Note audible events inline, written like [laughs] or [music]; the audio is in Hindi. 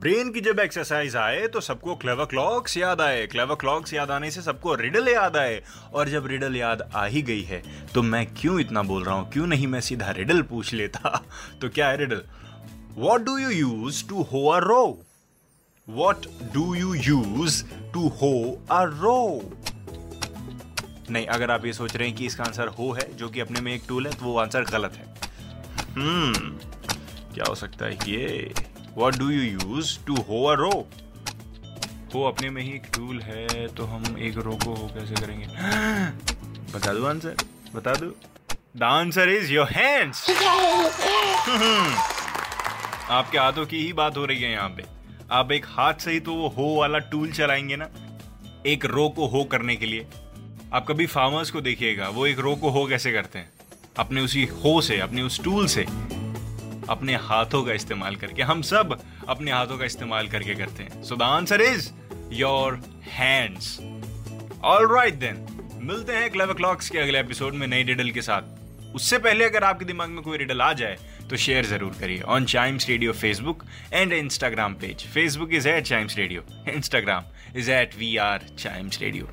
ब्रेन की जब एक्सरसाइज आए तो सबको क्लेवर क्लॉक्स याद आए। क्लेवर क्लॉक्स याद आने से सबको रिडल याद आए। और जब रिडल याद आ ही गई है तो मैं क्यों इतना बोल रहा हूँ? क्यों नहीं मैं सीधा रिडल पूछ लेता? [laughs] तो क्या है riddle what do you use to hoe a row what do you use to hoe a row नहीं, अगर आप ये सोच रहे हैं कि इसका आंसर हो है, जो कि अपने में एक टूल है तो वो आंसर गलत है। हम्म क्या हो सकता है ये? What do you use to hoe a row हो अपने में ही एक टूल है तो हम एक रो को हो कैसे करेंगे? [gasps] बता दो आंसर बता दो। The answer is your hands आपके हाथों की ही बात हो रही है यहाँ पे। आप एक हाथ से ही तो वो हो वाला टूल चलाएँगे ना एक रो को हो करने के लिए। आप कभी फार्मर्स को देखिएगा वो एक रो को हो कैसे करते हैं? अपने उसी हो से अपने उस टूल से। अपने हाथों का इस्तेमाल करके, हम सब अपने हाथों का इस्तेमाल करके करते हैं। So the answer is your hands all right then मिलते हैं क्लेवर क्लॉक्स के अगले एपिसोड में नई रिडल के साथ। उससे पहले अगर आपके दिमाग में कोई रिडल आ जाए तो शेयर ज़रूर करिए on Chimes radio Facebook and Instagram page Facebook is at Chimes radio Instagram is at we are Chimes radio